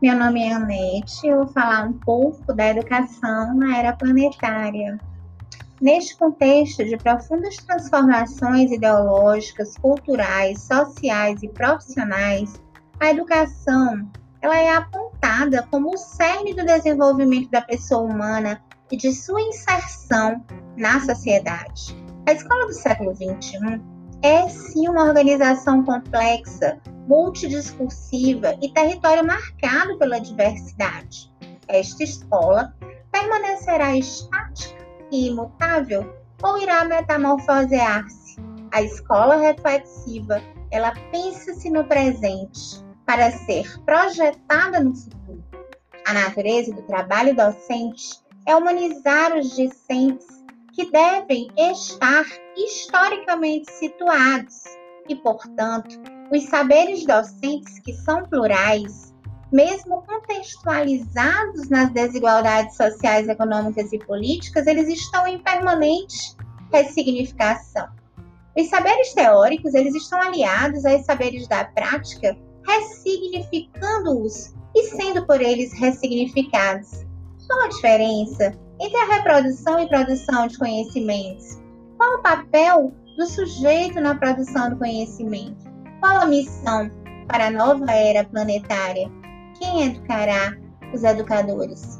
Meu nome é Anete e eu vou falar um pouco da educação na era planetária. Neste contexto de profundas transformações ideológicas, culturais, sociais e profissionais, a educação ela é apontada como o cerne do desenvolvimento da pessoa humana e de sua inserção na sociedade. A escola do século XXI é sim uma organização complexa, multidiscursiva e território marcado pela diversidade. Esta escola permanecerá estática e imutável ou irá metamorfosear-se? A escola reflexiva, ela pensa-se no presente para ser projetada no futuro. A natureza do trabalho docente é humanizar os discentes que devem estar historicamente situados e, portanto, os saberes docentes que são plurais, mesmo contextualizados nas desigualdades sociais, econômicas e políticas, eles estão em permanente ressignificação. Os saberes teóricos, eles estão aliados aos saberes da prática, ressignificando-os e sendo por eles ressignificados. Qual a diferença entre a reprodução e produção de conhecimentos? Qual o papel do sujeito na produção do conhecimento? Qual a missão para a nova era planetária? Quem educará os educadores?